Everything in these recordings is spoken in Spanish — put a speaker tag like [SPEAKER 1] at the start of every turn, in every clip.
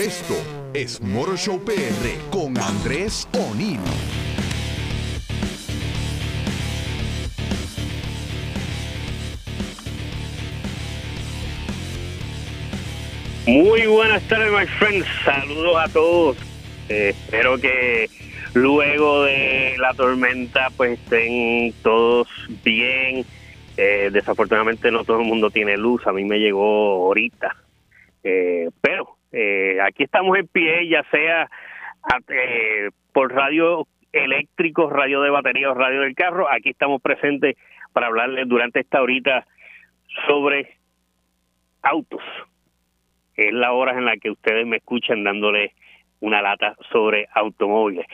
[SPEAKER 1] Esto es Motor Show PR con Andrés O'Neill.
[SPEAKER 2] Muy buenas tardes, my friends. Saludos a todos. Eh, espero que luego de la tormenta pues estén todos bien. Eh, desafortunadamente no todo el mundo tiene luz. A mí me llegó ahorita. Eh, pero aquí estamos en pie, ya sea por radio eléctrico, radio de batería o radio del carro. Aquí estamos presentes para hablarles durante esta horita sobre autos es la hora en la que ustedes me escuchan dándole una lata sobre automóviles.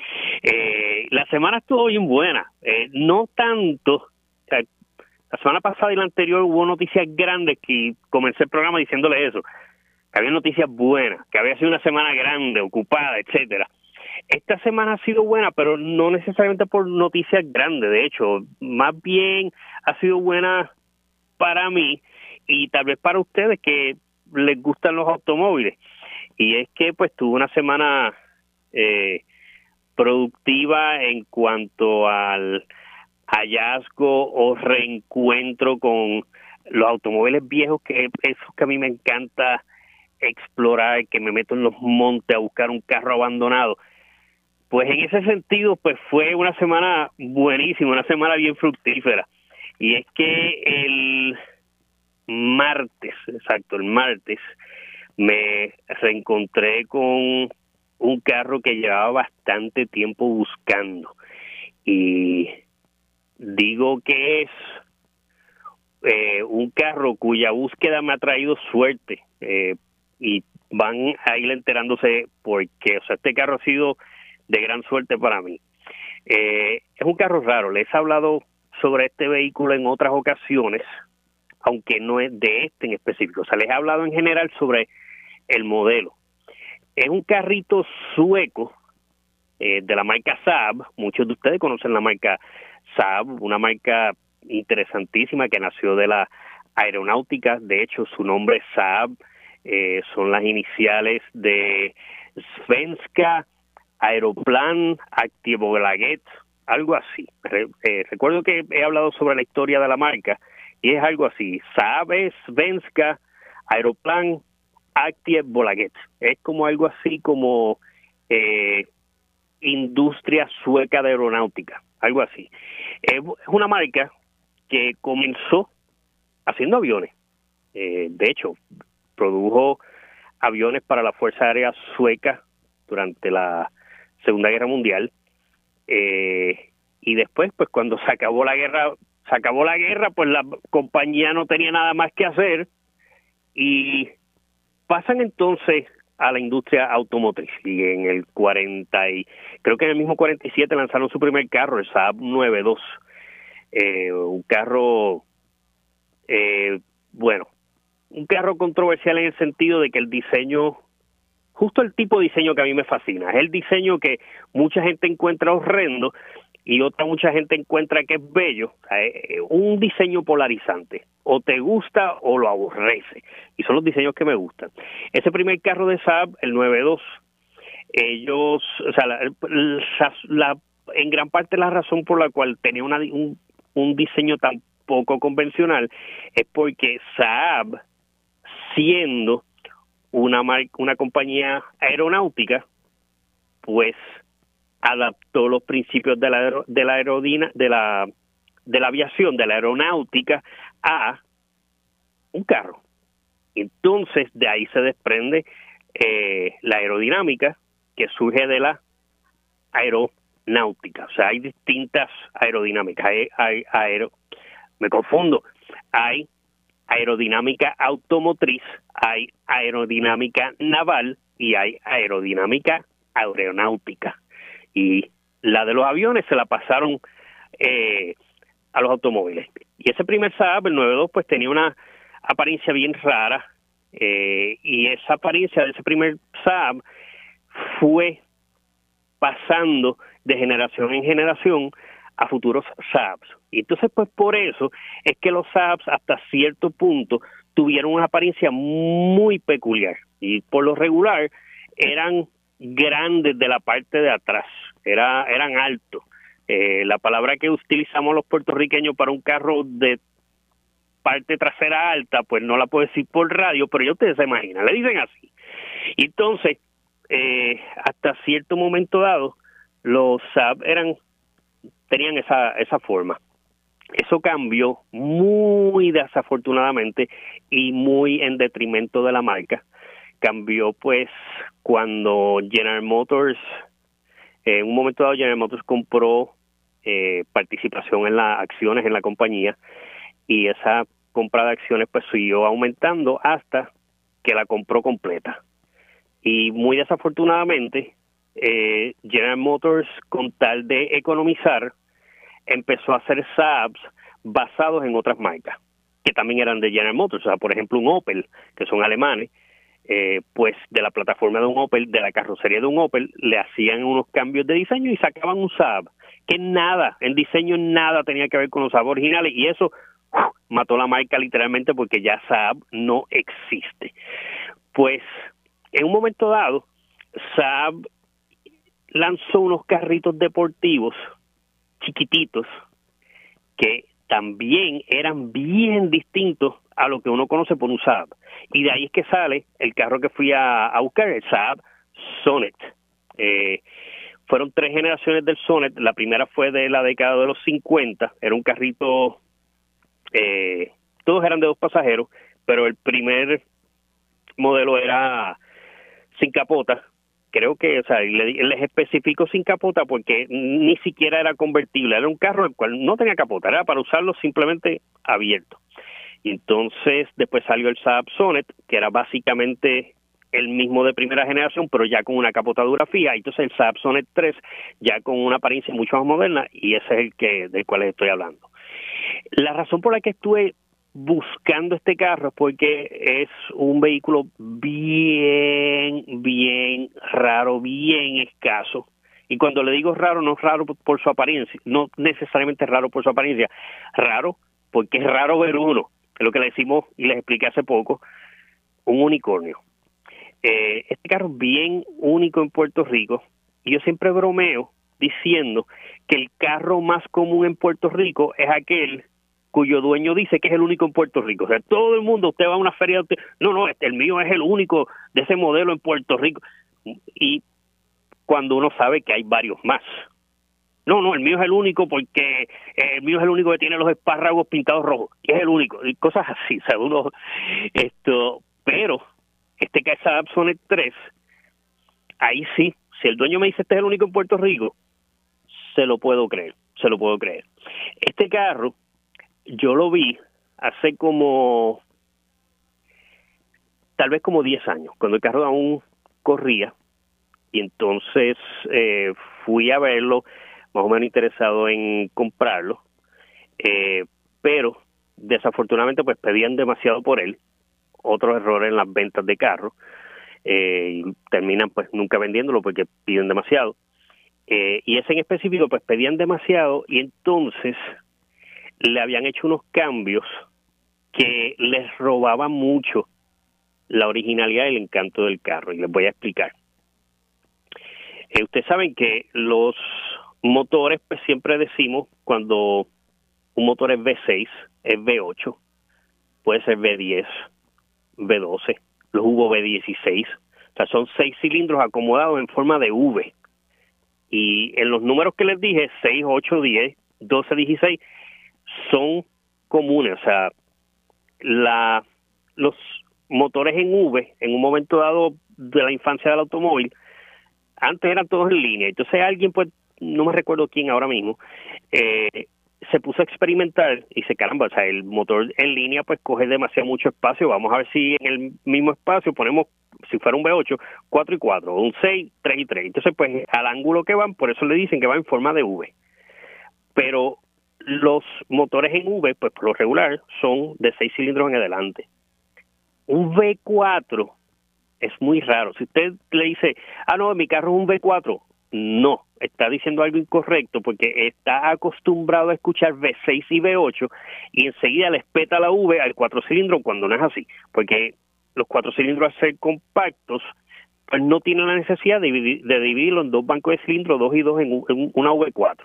[SPEAKER 2] Eh, la semana estuvo bien buena, eh, no tanto, la semana pasada y la anterior hubo noticias grandes que comencé el programa diciéndole eso, había noticias buenas, que había sido una semana grande, ocupada, etcétera. Esta semana ha sido buena, pero no necesariamente por noticias grandes, de hecho, más bien ha sido buena para mí y tal vez para ustedes que les gustan los automóviles. Y es que pues tuvo una semana eh, productiva en cuanto al hallazgo o reencuentro con los automóviles viejos, que esos que a mí me encanta explorar, que me meto en los montes a buscar un carro abandonado. Pues en ese sentido, pues fue una semana buenísima, una semana bien fructífera. Y es que el martes, exacto, el martes, me reencontré con un carro que llevaba bastante tiempo buscando. Y digo que es eh, un carro cuya búsqueda me ha traído suerte. Eh, y van a ir enterándose por qué. O sea, este carro ha sido de gran suerte para mí. Eh, es un carro raro. Les he hablado sobre este vehículo en otras ocasiones aunque no es de este en específico. O sea, les he hablado en general sobre el modelo. Es un carrito sueco eh, de la marca Saab. Muchos de ustedes conocen la marca Saab, una marca interesantísima que nació de la aeronáutica. De hecho, su nombre Saab eh, son las iniciales de Svenska Aeroplan Aktiebolaget, algo así. Eh, recuerdo que he hablado sobre la historia de la marca y es algo así, Saab Svenska Aeroplan Active Bolaget. Es como algo así como eh, industria sueca de aeronáutica, algo así. Es una marca que comenzó haciendo aviones. Eh, de hecho, produjo aviones para la Fuerza Aérea Sueca durante la Segunda Guerra Mundial. Eh, y después, pues cuando se acabó la guerra se acabó la guerra, pues la compañía no tenía nada más que hacer y pasan entonces a la industria automotriz y en el 40 y creo que en el mismo 47 lanzaron su primer carro, el Saab 92, eh, un carro eh, bueno, un carro controversial en el sentido de que el diseño justo el tipo de diseño que a mí me fascina, es el diseño que mucha gente encuentra horrendo, y otra mucha gente encuentra que es bello, un diseño polarizante, o te gusta o lo aborrece, y son los diseños que me gustan. Ese primer carro de Saab, el 92, ellos, o sea, la, en gran parte la razón por la cual tenía una, un, un diseño tan poco convencional es porque Saab, siendo una, una compañía aeronáutica, pues adaptó los principios de la, de la aerodina, de la, de la aviación, de la aeronáutica, a un carro. Entonces, de ahí se desprende eh, la aerodinámica que surge de la aeronáutica. O sea, hay distintas aerodinámicas. Hay, aero, me confundo. Hay aerodinámica automotriz, hay aerodinámica naval y hay aerodinámica aeronáutica y la de los aviones se la pasaron eh, a los automóviles. Y ese primer Saab, el 92, pues tenía una apariencia bien rara eh, y esa apariencia de ese primer Saab fue pasando de generación en generación a futuros Saabs. Y entonces, pues por eso es que los Saabs hasta cierto punto tuvieron una apariencia muy peculiar. Y por lo regular, eran grandes de la parte de atrás, era, eran altos. Eh, la palabra que utilizamos los puertorriqueños para un carro de parte trasera alta, pues no la puedo decir por radio, pero ya ustedes se imaginan, le dicen así. Entonces, eh, hasta cierto momento dado, los Saab eran, tenían esa, esa forma. Eso cambió muy desafortunadamente y muy en detrimento de la marca. Cambió pues cuando General Motors, en un momento dado General Motors compró eh, participación en las acciones en la compañía y esa compra de acciones pues siguió aumentando hasta que la compró completa. Y muy desafortunadamente, eh, General Motors, con tal de economizar, empezó a hacer Saabs basados en otras marcas, que también eran de General Motors. O sea, por ejemplo, un Opel, que son alemanes, eh, pues de la plataforma de un Opel, de la carrocería de un Opel, le hacían unos cambios de diseño y sacaban un Saab, que nada, en diseño nada tenía que ver con los Saab originales, y eso mató la marca literalmente porque ya Saab no existe. Pues en un momento dado, Saab lanzó unos carritos deportivos chiquititos que también eran bien distintos a lo que uno conoce por un Saab. Y de ahí es que sale el carro que fui a, buscar, el Saab Sonnet. Eh, fueron tres generaciones del Sonnet. La primera fue de la década de los 50. Era un carrito, eh, todos eran de dos pasajeros, pero el primer modelo era sin capota, creo que, o sea, les especifico sin capota porque ni siquiera era convertible, era un carro el cual no tenía capota, era para usarlo simplemente abierto. Entonces después salió el Saab Sonnet, que era básicamente el mismo de primera generación, pero ya con una capotadura fija. Entonces el Saab Sonnet 3 ya con una apariencia mucho más moderna y ese es el que del cual les estoy hablando. La razón por la que estuve buscando este carro porque es un vehículo bien, bien raro, bien escaso. Y cuando le digo raro, no es raro por su apariencia, no necesariamente raro por su apariencia, raro porque es raro ver uno, es lo que le decimos y les expliqué hace poco, un unicornio. Eh, este carro es bien único en Puerto Rico y yo siempre bromeo diciendo que el carro más común en Puerto Rico es aquel cuyo dueño dice que es el único en Puerto Rico. O sea, todo el mundo, usted va a una feria, no, no, este, el mío es el único de ese modelo en Puerto Rico. Y cuando uno sabe que hay varios más. No, no, el mío es el único porque eh, el mío es el único que tiene los espárragos pintados rojos. Y es el único. Y cosas así, o uno, esto, pero este que es Absonet 3, ahí sí, si el dueño me dice este es el único en Puerto Rico, se lo puedo creer, se lo puedo creer. Este carro yo lo vi hace como, tal vez como 10 años, cuando el carro aún corría, y entonces eh, fui a verlo, más o menos interesado en comprarlo, eh, pero desafortunadamente pues pedían demasiado por él, otro error en las ventas de carro, eh, y terminan pues nunca vendiéndolo porque piden demasiado. y ese en específico pues pedían demasiado. Y entonces le habían hecho unos cambios que les robaban mucho la originalidad y el encanto del carro. Y les voy a explicar. Eh, ustedes saben que los motores, pues siempre decimos, cuando un motor es V6, es V8, puede ser V10, V12, los hubo V16. O sea, son seis cilindros acomodados en forma de V. Y en los números que les dije, 6, 8, 10, 12, 16, son comunes, o sea, la, los motores en V, en un momento dado de la infancia del automóvil, antes eran todos en línea, entonces alguien, pues, no me recuerdo quién ahora mismo, eh, se puso a experimentar y se caramba, o sea, el motor en línea pues coge demasiado mucho espacio, vamos a ver si en el mismo espacio ponemos, si fuera un V8, 4 y 4, un 6, 3 y 3, entonces pues al ángulo que van, por eso le dicen que va en forma de V. Pero los motores en V, pues por lo regular, son de seis cilindros en adelante. Un V4 es muy raro. Si usted le dice, ah, no, mi carro es un V4, no, está diciendo algo incorrecto porque está acostumbrado a escuchar V6 y V8 y enseguida le espeta la V al cuatro cilindros cuando no es así, porque los cuatro cilindros al ser compactos pues no tiene la necesidad de, dividirlo en dos bancos de cilindro, dos y dos en, una V4,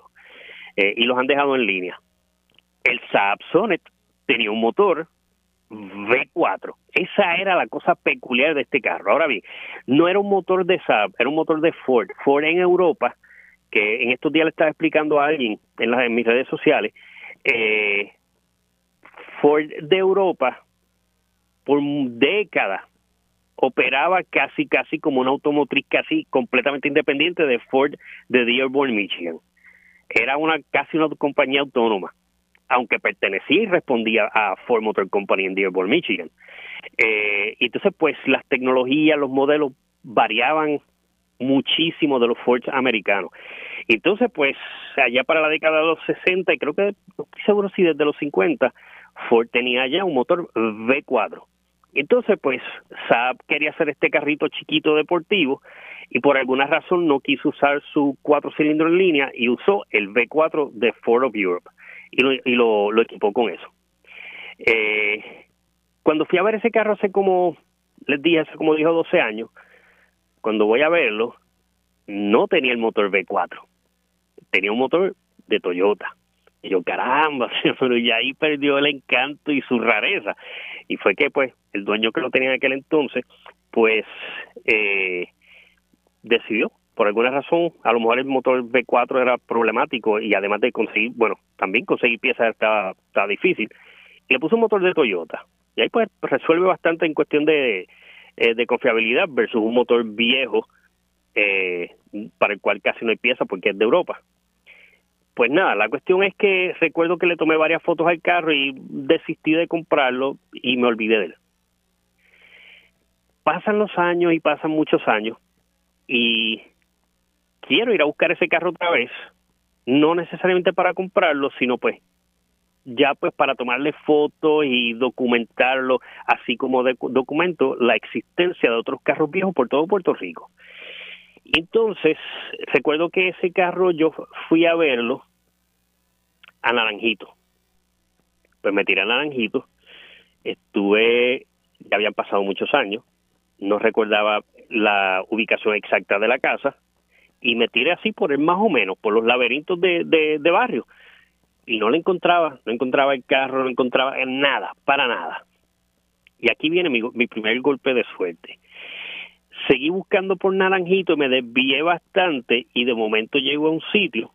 [SPEAKER 2] eh, y los han dejado en línea. El Saab Sonnet tenía un motor V4. Esa era la cosa peculiar de este carro. Ahora bien, no era un motor de Saab, era un motor de Ford. Ford en Europa, que en estos días le estaba explicando a alguien en, las, en mis redes sociales, eh, Ford de Europa por décadas operaba casi casi como una automotriz casi completamente independiente de Ford de Dearborn, Michigan. Era una casi una compañía autónoma aunque pertenecía y respondía a Ford Motor Company en Dearborn, Michigan. Eh, entonces, pues las tecnologías, los modelos variaban muchísimo de los Ford americanos. Entonces, pues allá para la década de los 60, y creo que, no estoy seguro si desde los 50, Ford tenía ya un motor V4. Entonces, pues Saab quería hacer este carrito chiquito deportivo y por alguna razón no quiso usar su cuatro cilindros en línea y usó el V4 de Ford of Europe y lo, y lo, equipó con eso. Eh, cuando fui a ver ese carro hace como, les dije, hace como dijo 12 años, cuando voy a verlo, no tenía el motor V4, tenía un motor de Toyota. Y yo, caramba, pero ya ahí perdió el encanto y su rareza. Y fue que, pues, el dueño que lo tenía en aquel entonces, pues, eh, decidió por alguna razón, a lo mejor el motor V4 era problemático y además de conseguir, bueno, también conseguir piezas estaba, difícil. Y le puso un motor de Toyota. Y ahí pues resuelve bastante en cuestión de, eh, de confiabilidad versus un motor viejo eh, para el cual casi no hay pieza porque es de Europa. Pues nada, la cuestión es que recuerdo que le tomé varias fotos al carro y desistí de comprarlo y me olvidé de él. Pasan los años y pasan muchos años y quiero ir a buscar ese carro otra vez, no necesariamente para comprarlo, sino pues ya pues para tomarle fotos y documentarlo, así como de, documento la existencia de otros carros viejos por todo Puerto Rico. Entonces, recuerdo que ese carro yo fui a verlo a Naranjito. Pues me tiré a Naranjito, estuve, ya habían pasado muchos años, no recordaba la ubicación exacta de la casa, y me tiré así por el más o menos, por los laberintos de, de, barrio. Y no lo encontraba, no encontraba el carro, no encontraba nada, para nada. Y aquí viene mi, mi primer golpe de suerte. Seguí buscando por Naranjito, me desvié bastante y de momento llego a un sitio,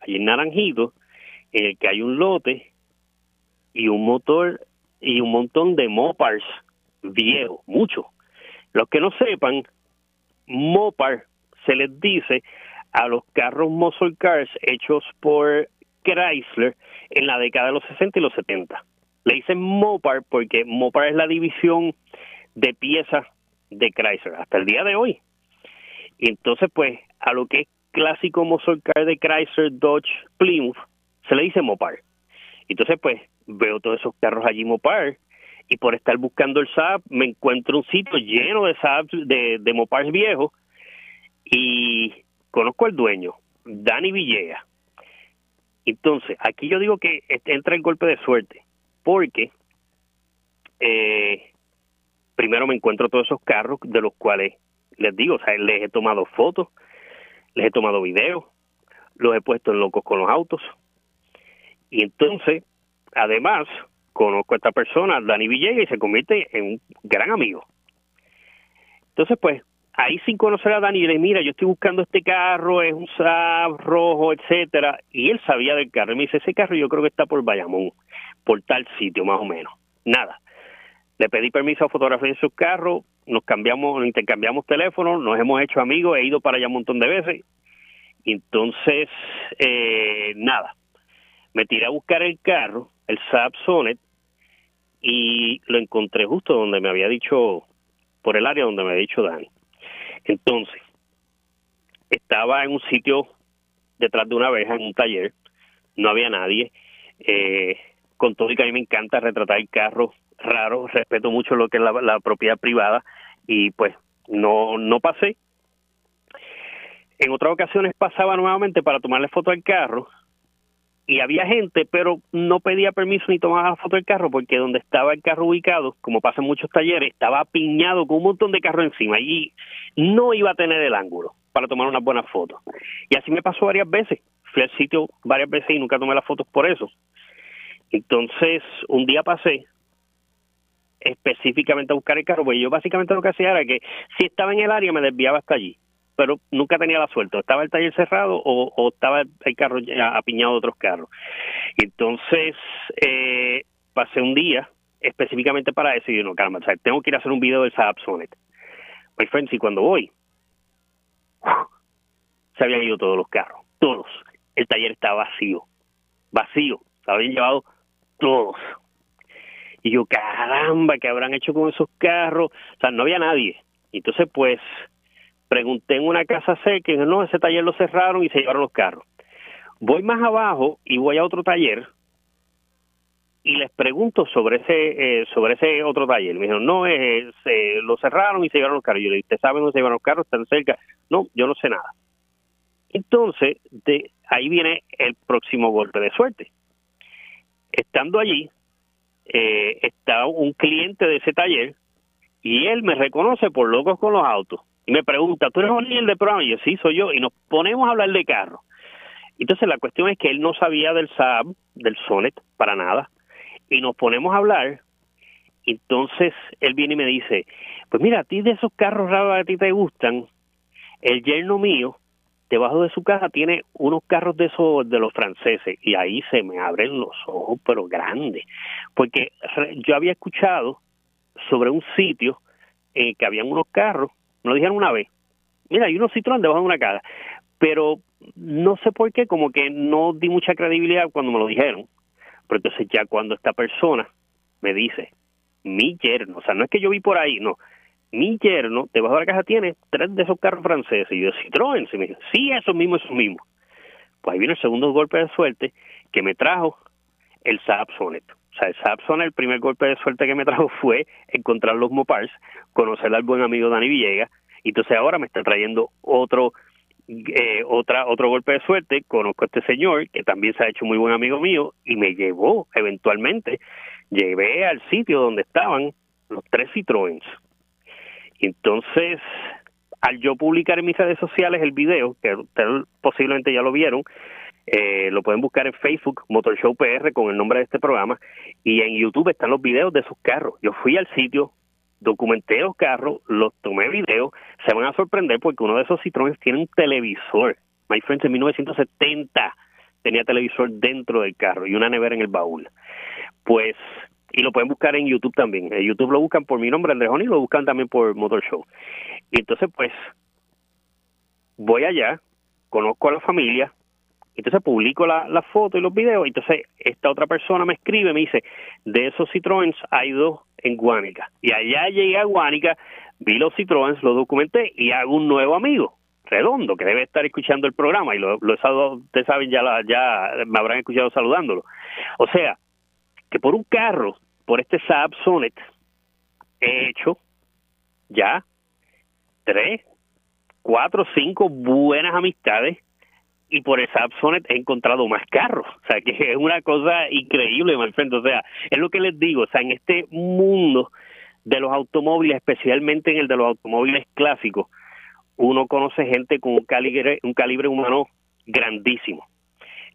[SPEAKER 2] allí en Naranjito, en el que hay un lote y un motor y un montón de Mopars viejos, muchos. Los que no sepan, Mopar se les dice a los carros muscle cars hechos por Chrysler en la década de los 60 y los 70. Le dicen Mopar porque Mopar es la división de piezas de Chrysler hasta el día de hoy. Y entonces, pues, a lo que es clásico muscle de Chrysler, Dodge, Plymouth, se le dice Mopar. Entonces, pues, veo todos esos carros allí Mopar y por estar buscando el Saab me encuentro un sitio lleno de Saab, de, de Mopars viejos y conozco al dueño, Dani Villegas. Entonces, aquí yo digo que entra el golpe de suerte, porque eh, primero me encuentro todos esos carros de los cuales les digo, o sea, les he tomado fotos, les he tomado videos, los he puesto en locos con los autos. Y entonces, además, conozco a esta persona, Dani Villegas, y se convierte en un gran amigo. Entonces, pues, ahí sin conocer a Dani, le mira, yo estoy buscando este carro, es un Saab rojo, etcétera, y él sabía del carro, y me dice, ese carro yo creo que está por Bayamón, por tal sitio más o menos. Nada. Le pedí permiso a fotografiar su carro, nos cambiamos, intercambiamos teléfonos, nos hemos hecho amigos, he ido para allá un montón de veces. Entonces, eh, nada, me tiré a buscar el carro, el Saab Sonnet, y lo encontré justo donde me había dicho, por el área donde me había dicho Dani. Entonces, estaba en un sitio detrás de una abeja, en un taller, no había nadie. Eh, con todo y que a mí me encanta retratar carros raros, respeto mucho lo que es la, propiedad privada y pues no, no pasé. En otras ocasiones pasaba nuevamente para tomarle foto al carro y había gente, pero no pedía permiso ni tomaba la foto del carro porque donde estaba el carro ubicado, como pasa en muchos talleres, estaba piñado con un montón de carros encima y no iba a tener el ángulo para tomar una buena foto. Y así me pasó varias veces. Fui al sitio varias veces y nunca tomé las fotos por eso. Entonces, un día pasé específicamente a buscar el carro, porque yo básicamente lo que hacía era que si estaba en el área me desviaba hasta allí pero nunca tenía la suerte. Estaba el taller cerrado o, estaba el carro apiñado de otros carros. Entonces, eh, pasé un día específicamente para eso y no, calma, tengo que ir a hacer un video del Saab Sonnet. My friends, y cuando voy, se habían ido todos los carros, todos. El taller estaba vacío, vacío, se habían llevado todos. Y yo, caramba, ¿qué habrán hecho con esos carros? O sea, no había nadie. Entonces, pues, Pregunté en una casa cerca y no, ese taller lo cerraron y se llevaron los carros. Voy más abajo y voy a otro taller y les pregunto sobre ese eh, sobre ese otro taller. Me dijeron, no, eh, lo cerraron y se llevaron los carros. Yo le dije, ¿usted sabe dónde se llevaron los carros? ¿Están cerca? No, yo no sé nada. Entonces, de ahí viene el próximo golpe de suerte. Estando allí, eh, está un cliente de ese taller y él me reconoce por locos con los autos y me pregunta, ¿tú eres O'Neill de programa? Y yo, sí, soy yo. Y nos ponemos a hablar de carro. Entonces la cuestión es que él no sabía del Saab, del Sonet, para nada. Y nos ponemos a hablar. Entonces él viene y me dice, pues mira, a ti de esos carros raros que a ti te gustan, el yerno mío, debajo de su casa, tiene unos carros de esos de los franceses. Y ahí se me abren los ojos, pero grandes. Porque yo había escuchado sobre un sitio eh, que habían unos carros me lo dijeron una vez. Mira, hay unos Citroën debajo de una casa. Pero no sé por qué, como que no di mucha credibilidad cuando me lo dijeron. Pero entonces ya cuando esta persona me dice, mi yerno, o sea, no es que yo vi por ahí, no, mi yerno debajo de la caja tiene tres de esos carros franceses. Y yo, Citroën, dijo, sí, esos mismos, esos mismos. Pues ahí viene el segundo golpe de suerte que me trajo el Saab Sonnet. O sea, el Saab Sonnet, el primer golpe de suerte que me trajo fue encontrar los Mopars, conocer al buen amigo Dani Villegas, y entonces ahora me está trayendo otro eh, otra otro golpe de suerte conozco a este señor que también se ha hecho muy buen amigo mío y me llevó eventualmente llevé al sitio donde estaban los tres Citroëns entonces al yo publicar en mis redes sociales el video que ustedes posiblemente ya lo vieron eh, lo pueden buscar en Facebook, Motor Show PR, con el nombre de este programa. Y en YouTube están los videos de sus carros. Yo fui al sitio, documenté los carros, los tomé video, se van a sorprender porque uno de esos Citroën tiene un televisor. My Friends en 1970 tenía televisor dentro del carro y una nevera en el baúl. Pues, y lo pueden buscar en YouTube también. En YouTube lo buscan por mi nombre, Andrés y lo buscan también por Motor Show. Y entonces, pues, voy allá, conozco a la familia, entonces publico la, la foto y los videos, entonces esta otra persona me escribe, me dice, de esos Citroën hay dos en Guánica. Y allá llegué a Guánica, vi los Citroën, los documenté y hago un nuevo amigo, Redondo, que debe estar escuchando el programa y lo, lo ustedes saben, ya, ya me habrán escuchado saludándolo. O sea, que por un carro, por este Saab Sonnet, he hecho ya tres, cuatro, cinco buenas amistades y por esa Sonnet he encontrado más carros. O sea, que es una cosa increíble, frente O sea, es lo que les digo. O sea, en este mundo de los automóviles, especialmente en el de los automóviles clásicos, uno conoce gente con un calibre, un calibre humano grandísimo.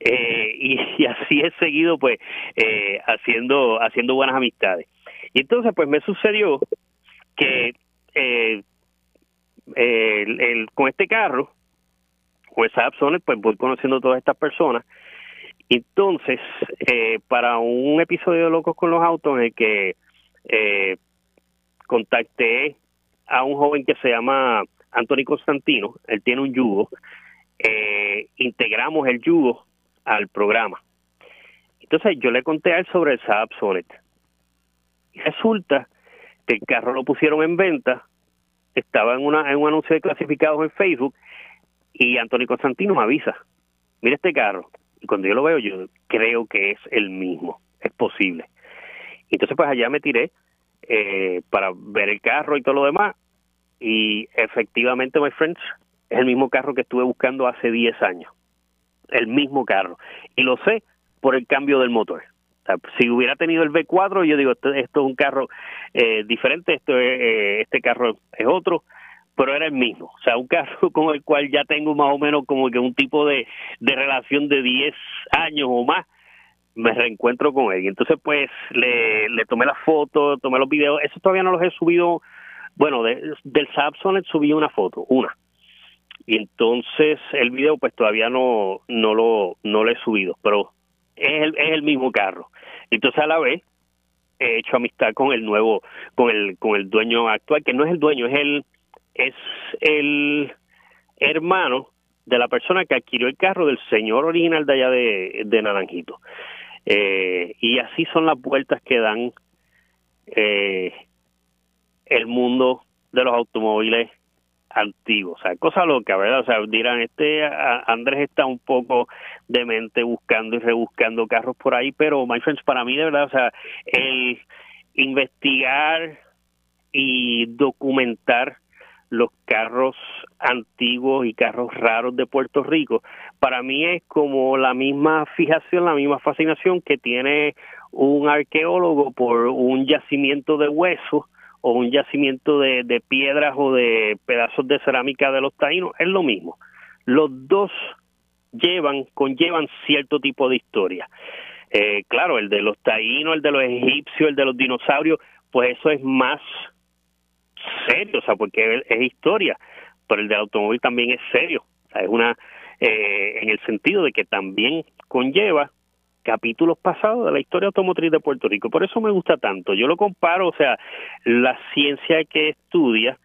[SPEAKER 2] Eh, y, así he seguido, pues, eh, haciendo, haciendo buenas amistades. Y entonces, pues, me sucedió que eh, el, con este carro, con esa pues voy conociendo todas estas personas. Entonces, eh, para un episodio de Locos con los Autos en el que eh, contacté a un joven que se llama Anthony Constantino, él tiene un yugo, eh, integramos el yugo al programa. Entonces yo le conté a él sobre el Saab Sonnet. Y resulta que el carro lo pusieron en venta, estaba en, una, en un anuncio de clasificados en Facebook y Antonio Constantino me avisa, mira este carro. Y cuando yo lo veo, yo creo que es el mismo, es posible. Entonces, pues allá me tiré eh, para ver el carro y todo lo demás. Y efectivamente, my friends, es el mismo carro que estuve buscando hace 10 años. El mismo carro. Y lo sé por el cambio del motor. si hubiera tenido el V4, yo digo, esto, es un carro eh, diferente, esto eh, este carro es otro, pero era el mismo. O sea, un carro con el cual ya tengo más o menos como que un tipo de, de relación de 10 años o más, me reencuentro con él. Y entonces, pues, le, tomé la foto, tomé los videos. Eso todavía no los he subido. Bueno, del Sapsonet subí una foto, una. Y entonces el video, pues, todavía no, no, lo, no lo he subido, pero es el, es el mismo carro. Entonces, a la vez, he hecho amistad con el nuevo, con el, con el dueño actual, que no es el dueño, es el, es el hermano de la persona que adquirió el carro del señor original de allá de, de Naranjito. Eh, y así son las vueltas que dan eh, el mundo de los automóviles antiguos. O sea, cosa loca, ¿verdad? O sea, dirán, este Andrés está un poco demente buscando y rebuscando carros por ahí, pero, my friends, para mí, de verdad, o sea, el investigar y documentar los carros antiguos y carros raros de Puerto Rico, para mí es como la misma fijación, la misma fascinación que tiene un arqueólogo por un yacimiento de huesos o un yacimiento de, piedras o de pedazos de cerámica de los taínos, es lo mismo. Los dos llevan, conllevan cierto tipo de historia. Eh, claro, el de los taínos, el de los egipcios, el de los dinosaurios, pues eso es más serio, o sea, porque es, historia, pero el del automóvil también es serio, o sea, es una, eh, en el sentido de que también conlleva capítulos pasados de la historia automotriz de Puerto Rico. Por eso me gusta tanto. Yo lo comparo, o sea, la ciencia que estudia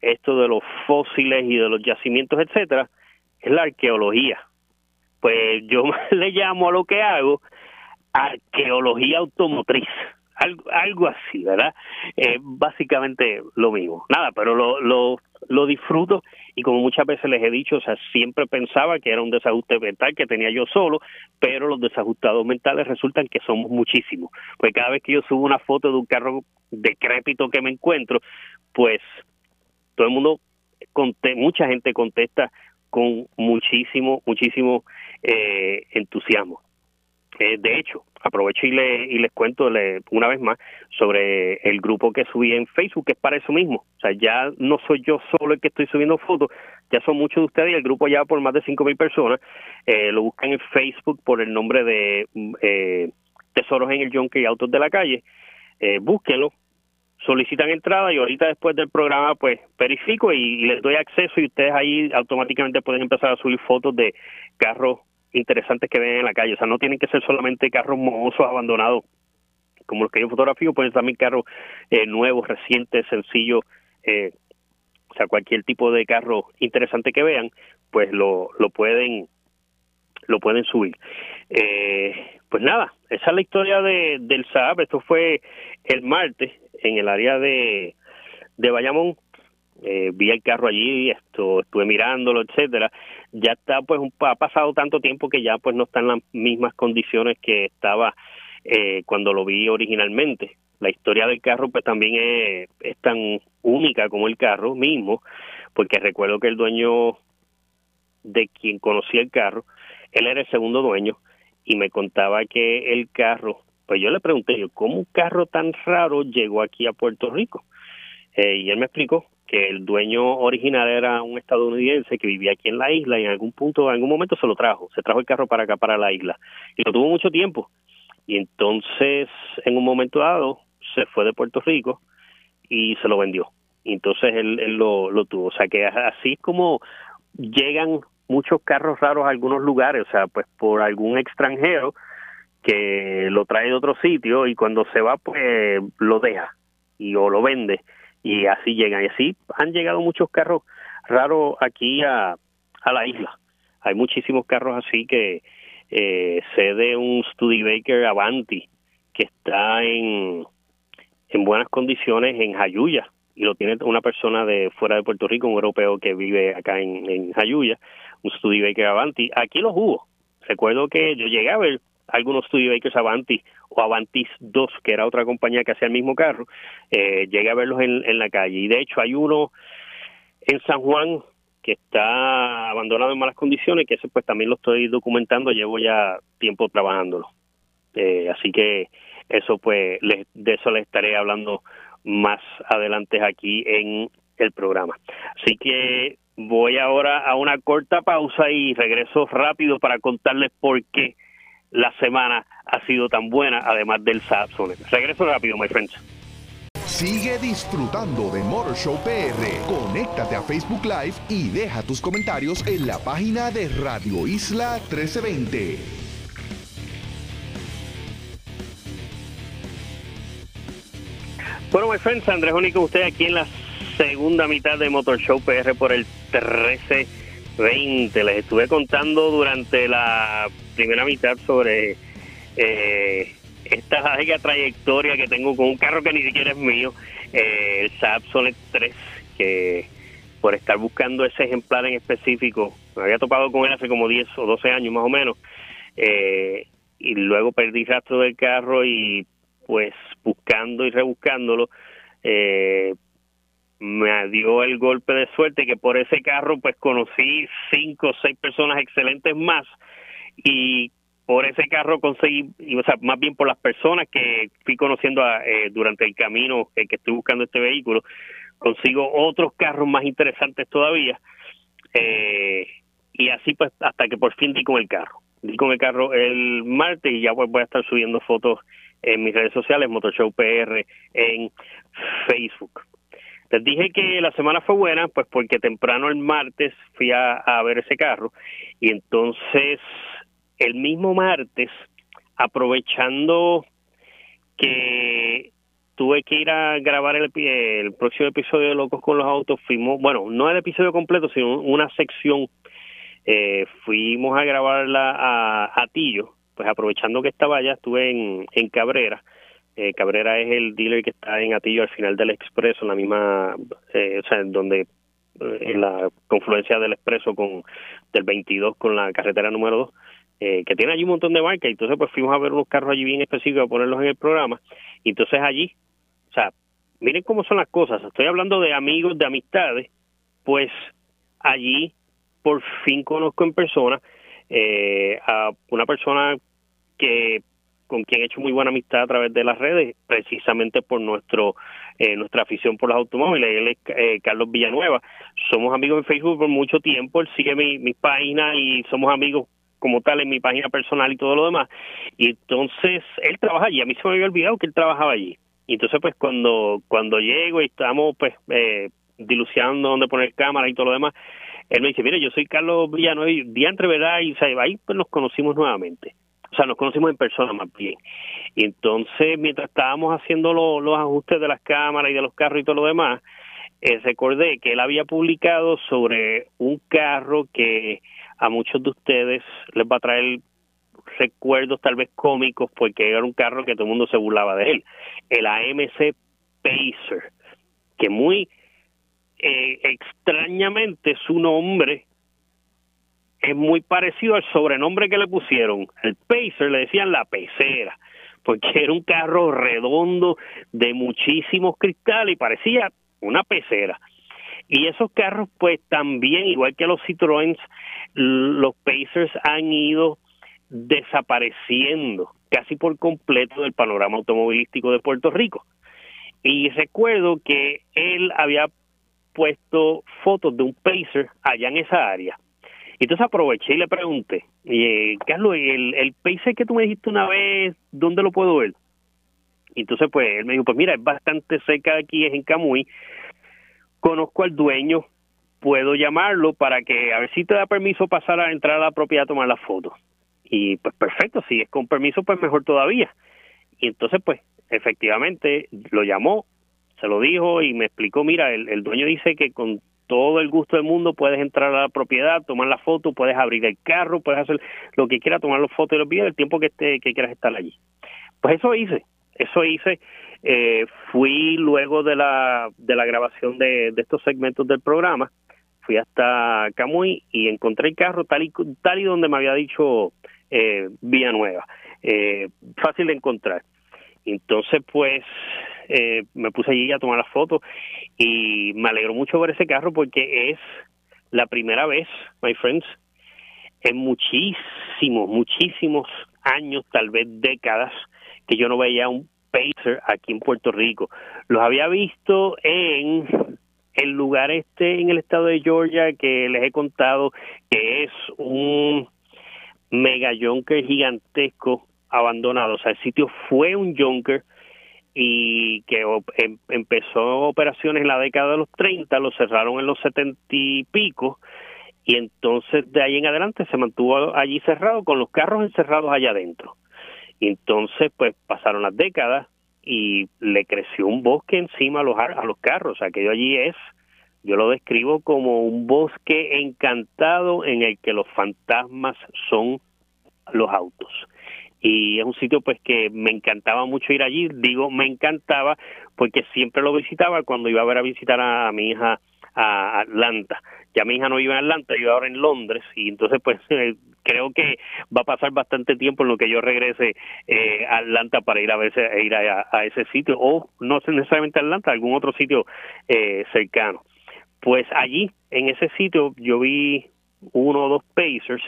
[SPEAKER 2] esto de los fósiles y de los yacimientos, etcétera, es la arqueología. Pues yo le llamo a lo que hago arqueología automotriz algo, algo así, ¿verdad? Eh, básicamente lo mismo. Nada, pero lo, lo, lo disfruto y como muchas veces les he dicho, o sea, siempre pensaba que era un desajuste mental que tenía yo solo, pero los desajustados mentales resultan que somos muchísimos. Pues cada vez que yo subo una foto de un carro decrépito que me encuentro, pues todo el mundo, mucha gente contesta con muchísimo, muchísimo eh, entusiasmo. Eh, de hecho, aprovecho y, le, y les cuento una vez más sobre el grupo que subí en Facebook, que es para eso mismo. O sea, ya no soy yo solo el que estoy subiendo fotos, ya son muchos de ustedes y el grupo ya por más de cinco mil personas. Eh, lo buscan en Facebook por el nombre de eh, Tesoros en el Junkie y Autos de la Calle. Eh, búsquenlo, solicitan entrada y ahorita después del programa pues verifico y les doy acceso y ustedes ahí automáticamente pueden empezar a subir fotos de carros interesantes que ven en la calle. O sea, no tienen que ser solamente carros mohosos abandonados como los que yo fotografío, pueden también carros eh, nuevos, recientes, sencillos, eh, o sea, cualquier tipo de carro interesante que vean, pues lo, lo pueden lo pueden subir. Eh, pues nada, esa es la historia de, del Saab. Esto fue el martes en el área de, de Bayamón eh, vi el carro allí, esto, estuve mirándolo, etcétera, ya está, pues, un, ha pasado tanto tiempo que ya, pues, no está en las mismas condiciones que estaba eh, cuando lo vi originalmente. La historia del carro, pues, también es, es tan única como el carro mismo, porque recuerdo que el dueño de quien conocía el carro, él era el segundo dueño y me contaba que el carro, pues yo le pregunté, ¿cómo un carro tan raro llegó aquí a Puerto Rico? Eh, y él me explicó que el dueño original era un estadounidense que vivía aquí en la isla y en algún punto, en algún momento se lo trajo, se trajo el carro para acá, para la isla, y lo tuvo mucho tiempo. Y entonces, en un momento dado, se fue de Puerto Rico y se lo vendió. Y entonces él, él lo, lo tuvo. O sea que así como llegan muchos carros raros a algunos lugares, o sea, pues por algún extranjero que lo trae de otro sitio y cuando se va, pues lo deja y o lo vende y así llegan. Y así han llegado muchos carros raros aquí a, a la isla. Hay muchísimos carros así que eh, de un Studebaker Avanti que está en, en buenas condiciones en Jayuya y lo tiene una persona de fuera de Puerto Rico, un europeo que vive acá en, en Jayuya, un Studebaker Avanti. Aquí los hubo. Recuerdo que yo llegué a ver algunos Studebakers Avanti o Avantis 2, que era otra compañía que hacía el mismo carro, eh, llegué a verlos en, en la calle. Y de hecho hay uno en San Juan que está abandonado en malas condiciones, que ese pues también lo estoy documentando, llevo ya tiempo trabajándolo. Eh, así que eso pues de eso les estaré hablando más adelante aquí en el programa. Así que voy ahora a una corta pausa y regreso rápido para contarles por qué la semana ha sido tan buena, además del Sapson. Regreso rápido, my friends.
[SPEAKER 1] Sigue disfrutando de Motor Show PR. Conéctate a Facebook Live y deja tus comentarios en la página de Radio Isla 1320.
[SPEAKER 2] Bueno, my friends, Andrés Único, usted aquí en la segunda mitad de Motor Show PR por el 1320. Les estuve contando durante la primera mitad sobre eh, esta larga trayectoria que tengo con un carro que ni siquiera es mío, eh, el Saab Sonet 3, que por estar buscando ese ejemplar en específico, me había topado con él hace como 10 o 12 años más o menos, eh, y luego perdí rastro del carro y pues buscando y rebuscándolo, eh, me dio el golpe de suerte que por ese carro pues conocí cinco o seis personas excelentes más y por ese carro conseguí, o sea, más bien por las personas que fui conociendo eh, durante el camino que estoy buscando este vehículo, consigo otros carros más interesantes todavía eh, y así pues hasta que por fin di con el carro. Di con el carro el martes y ya pues voy a estar subiendo fotos en mis redes sociales, Motorshow PR en Facebook. Les dije que la semana fue buena, pues porque temprano el martes fui a, ver ese carro y entonces el mismo martes, aprovechando que tuve que ir a grabar el, el próximo episodio de Locos con los Autos, fuimos, bueno, no el episodio completo, sino una sección, eh, fuimos a grabarla a, a Tillo, pues aprovechando que estaba allá, estuve en, en Cabrera. Eh, Cabrera es el dealer que está en Atillo al final del expreso, en la misma, eh, o sea, donde eh, en la confluencia del expreso con del 22 con la carretera número 2, eh, que tiene allí un montón de marcas. Entonces, pues fuimos a ver unos carros allí bien específicos a ponerlos en el programa. Y entonces allí, o sea, miren cómo son las cosas. Estoy hablando de amigos, de amistades, pues allí por fin conozco en persona eh, a una persona que con quien he hecho muy buena amistad a través de las redes, precisamente por nuestro eh, nuestra afición por los automóviles. Él es eh, Carlos Villanueva. Somos amigos en Facebook por mucho tiempo. Él sigue mi, mi página y somos amigos como tal en mi página personal y todo lo demás. Y entonces él trabaja allí. A mí se me había olvidado que él trabajaba allí. Y entonces pues cuando cuando llego y estamos pues eh, diluciando dónde poner cámara y todo lo demás, él me dice, mire, yo soy Carlos Villanueva y entre ¿verdad? Y ahí pues nos conocimos nuevamente o sea, nos conocimos en persona más bien. Y entonces, mientras estábamos haciendo los ajustes de las cámaras y de los carros y todo lo demás, eh, recordé que él había publicado sobre un carro que a muchos de ustedes les va a traer recuerdos tal vez cómicos porque era un carro que todo el mundo se burlaba de él, el AMC Pacer, que muy eh, extrañamente su nombre es muy parecido al sobrenombre que le pusieron. El Pacer le decían la pecera, porque era un carro redondo de muchísimos cristales y parecía una pecera. Y esos carros, pues también, igual que los Citroëns, los Pacers han ido desapareciendo casi por completo del panorama automovilístico de Puerto Rico. Y recuerdo que él había puesto fotos de un Pacer allá en esa área y entonces aproveché y le pregunté, eh, Carlos, el, el que tú me dijiste una vez, ¿dónde lo puedo ver? Y entonces pues él me dijo, pues mira, es bastante cerca de aquí, es en Camuy, conozco al dueño, puedo llamarlo para que a ver si te da permiso pasar a entrar a la propiedad a tomar la foto. Y pues perfecto, si es con permiso, pues mejor todavía. Y entonces pues efectivamente lo llamó, se lo dijo y me explicó, mira, el, el dueño dice que con todo el gusto del mundo, puedes entrar a la propiedad, tomar la foto, puedes abrir el carro, puedes hacer lo que quieras, tomar las fotos y los videos el tiempo que, esté, que quieras estar allí. Pues eso hice, eso hice. Eh, fui luego de la, de la grabación de, de estos segmentos del programa, fui hasta Camuy y encontré el carro tal y, tal y donde me había dicho eh, Villanueva. Eh, fácil de encontrar. Entonces, pues, eh, me puse allí a tomar las fotos y me alegro mucho ver ese carro porque es la primera vez, my friends, en muchísimos, muchísimos años, tal vez décadas, que yo no veía un Pacer aquí en Puerto Rico. Los había visto en el lugar este en el estado de Georgia que les he contado que es un mega junker gigantesco abandonado. O sea, el sitio fue un junker y que em, empezó operaciones en la década de los 30, lo cerraron en los 70 y pico y entonces de ahí en adelante se mantuvo allí cerrado con los carros encerrados allá adentro. Y entonces pues pasaron las décadas y le creció un bosque encima a los, a los carros. Aquello allí es, yo lo describo como un bosque encantado en el que los fantasmas son los autos. Y es un sitio pues que me encantaba mucho ir allí, digo me encantaba porque siempre lo visitaba cuando iba a ver a visitar a mi hija a Atlanta. Ya mi hija no vive en Atlanta, vive ahora en Londres y entonces pues eh, creo que va a pasar bastante tiempo en lo que yo regrese eh, a Atlanta para ir a veces ir a, ese sitio o no necesariamente a Atlanta, algún otro sitio eh, cercano. Pues allí en ese sitio yo vi uno o dos Pacers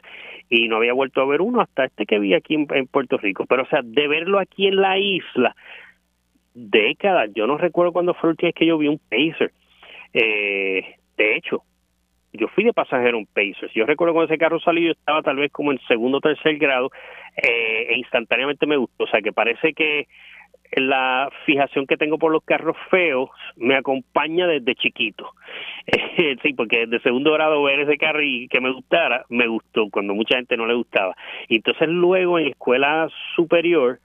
[SPEAKER 2] y no había vuelto a ver uno hasta este que vi aquí en, Puerto Rico. Pero o sea, de verlo aquí en la isla, décadas, yo no recuerdo cuándo fue el última vez que yo vi un Pacer eh, de hecho, yo fui de pasajero en Pacers. Yo recuerdo cuando ese carro salió, yo estaba tal vez como en segundo o tercer grado eh, e instantáneamente me gustó. O sea, que parece que la fijación que tengo por los carros feos me acompaña desde chiquito. sí, porque de segundo grado ver ese carro y que me gustara, me gustó, cuando mucha gente no le gustaba. Y entonces luego en escuela superior,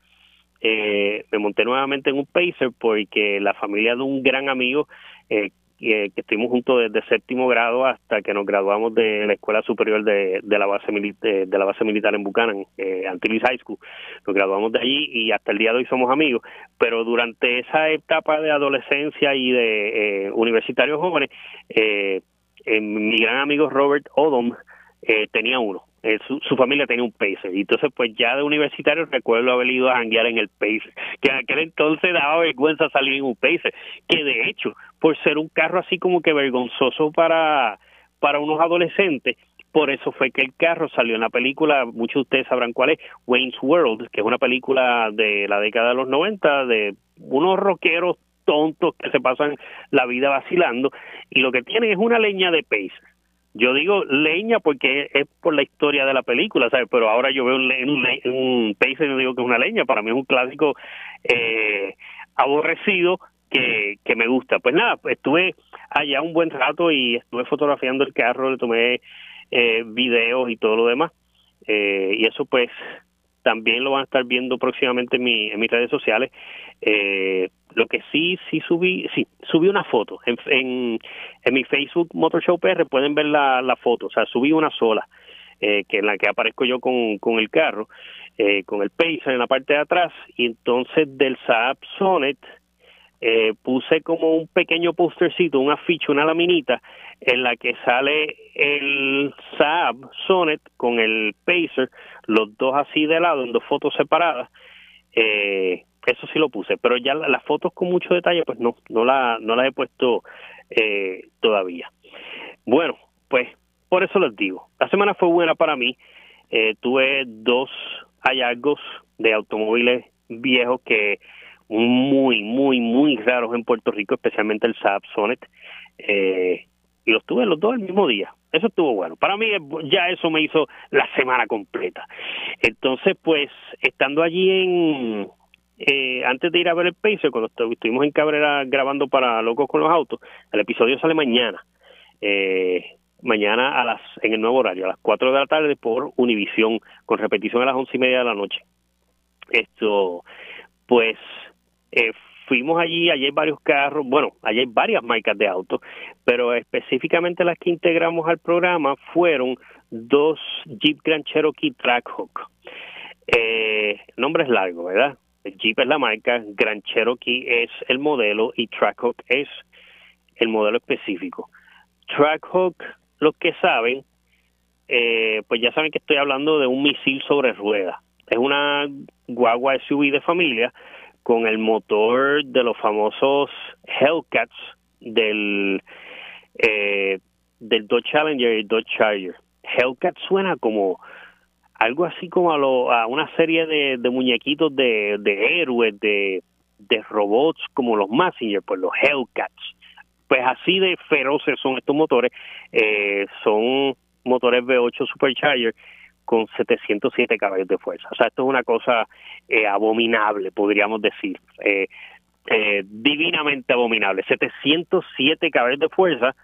[SPEAKER 2] eh, me monté nuevamente en un Pacer porque la familia de un gran amigo eh, que estuvimos juntos desde séptimo grado hasta que nos graduamos de la escuela superior de, la base de, la base militar en Buchanan, eh, Antilles High School. Nos graduamos de allí y hasta el día de hoy somos amigos. Pero durante esa etapa de adolescencia y de eh, universitarios jóvenes, eh, mi gran amigo Robert Odom eh, tenía uno. Eh, su, familia tenía un Pacer. Y entonces, pues ya de universitario recuerdo haber ido a janguear en el Pacer. Que en aquel entonces daba vergüenza salir en un Pacer. Que de hecho, por ser un carro así como que vergonzoso para, para unos adolescentes, por eso fue que el carro salió en la película, muchos de ustedes sabrán cuál es, Wayne's World, que es una película de la década de los 90 de unos rockeros tontos que se pasan la vida vacilando y lo que tienen es una leña de Pacer yo digo leña porque es por la historia de la película, ¿sabes? Pero ahora yo veo un, un, un y digo que es una leña. Para mí es un clásico eh, aborrecido que, que me gusta. Pues nada, estuve allá un buen rato y estuve fotografiando el carro, le tomé eh, videos y todo lo demás. Eh, y eso pues también lo van a estar viendo próximamente en, mi, en mis redes sociales. Eh, lo que sí, sí subí, sí, subí una foto en, en, mi Facebook Motor Show PR, pueden ver la, la foto, o sea, subí una sola, eh, que en la que aparezco yo con, con el carro, eh, con el Pacer en la parte de atrás, y entonces del Saab Sonnet eh, puse como un pequeño postercito, una ficha, una laminita, en la que sale el Saab Sonnet con el Pacer, los dos así de lado, en dos fotos separadas, eh, eso sí lo puse, pero ya las fotos con mucho detalle, pues no, no, la, no las he puesto eh, todavía. Bueno, pues por eso les digo, la semana fue buena para mí, eh, tuve dos hallazgos de automóviles viejos que muy, muy, muy raros en Puerto Rico, especialmente el Saab Sonnet, eh, y los tuve los dos el mismo día. Eso estuvo bueno. Para mí ya eso me hizo la semana completa. Entonces, pues, estando allí en, eh, antes de ir a ver el Pacer, cuando estuvimos en Cabrera grabando para Locos con los Autos, el episodio sale mañana. Eh, mañana a las en el nuevo horario, a las 4 de la tarde por Univisión, con repetición a las once y media de la noche. Esto, pues, eh, fuimos allí, allí hay varios carros, bueno, allí hay varias marcas de autos, pero específicamente las que integramos al programa fueron dos Jeep Grand Cherokee Trackhawk. Eh, nombre es largo, ¿verdad? Jeep es la marca, Grand Cherokee es el modelo y Trackhawk es el modelo específico. Trackhawk, los que saben, eh, pues ya saben que estoy hablando de un misil sobre ruedas. Es una guagua SUV de familia con el motor de los famosos Hellcats del, eh, del Dodge Challenger y Dodge Charger. Hellcat suena como algo así como a, lo, a una serie de, muñequitos de, de héroes, de, de robots como los Messenger, pues los Hellcats. Pues así de feroces son estos motores. Eh, son motores V8 Supercharger con 707 caballos de fuerza. O sea, esto es una cosa eh, abominable, podríamos decir. Eh, eh, divinamente abominable. 707 caballos de fuerza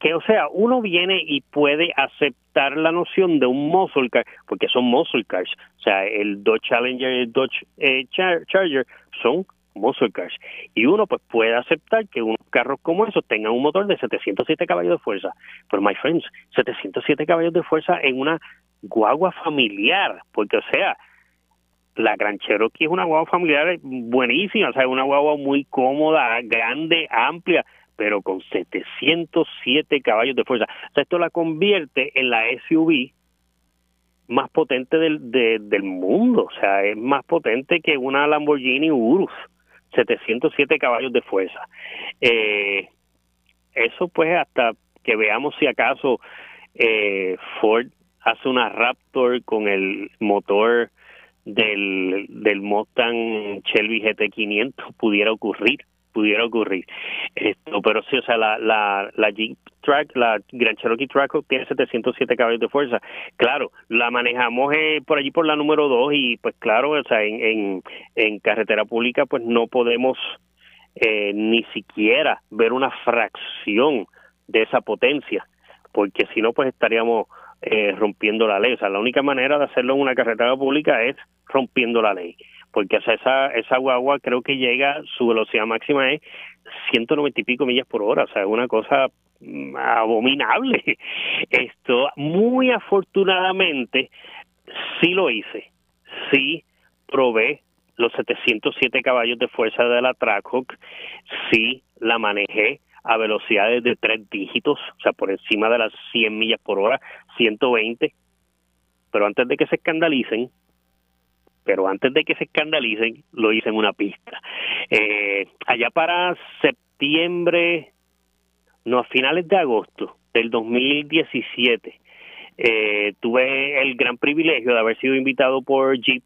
[SPEAKER 2] que, o sea, uno viene y puede aceptar la noción de un muscle car, porque son muscle cars. O sea, el Dodge Challenger y el Dodge Charger son muscle cars. Y uno pues puede aceptar que unos carros como esos tengan un motor de 707 caballos de fuerza. Pero, my friends, 707 caballos de fuerza en una guagua familiar, porque, o sea, la Gran Cherokee es una guagua familiar buenísima, o sea, una guagua muy cómoda, grande, amplia, pero con 707 caballos de fuerza. O sea, esto la convierte en la SUV más potente del, del mundo, o sea, es más potente que una Lamborghini Urus. 707 caballos de fuerza. Eh, eso pues hasta que veamos si acaso eh, Ford hace una Raptor con el motor del, del Mustang Shelby GT500 pudiera ocurrir pudiera ocurrir. Esto, pero sí, o sea, la, la, la Jeep Track, la Grand Cherokee Track tiene 707 caballos de fuerza. Claro, la manejamos eh, por allí por la número 2 y pues claro, o sea, en, en, en carretera pública pues no podemos eh, ni siquiera ver una fracción de esa potencia, porque si no pues estaríamos eh, rompiendo la ley. O sea, la única manera de hacerlo en una carretera pública es rompiendo la ley. Porque esa, esa guagua creo que llega, su velocidad máxima es 190 y pico millas por hora, o sea, es una cosa mm, abominable. Esto, muy afortunadamente, sí lo hice, sí probé los 707 caballos de fuerza de la Trackhawk, sí la manejé a velocidades de tres dígitos, o sea, por encima de las 100 millas por hora, 120, pero antes de que se escandalicen, pero antes de que se escandalicen, lo hice en una pista. Eh, allá para septiembre, no, a finales de agosto del 2017, eh, tuve el gran privilegio de haber sido invitado por Jeep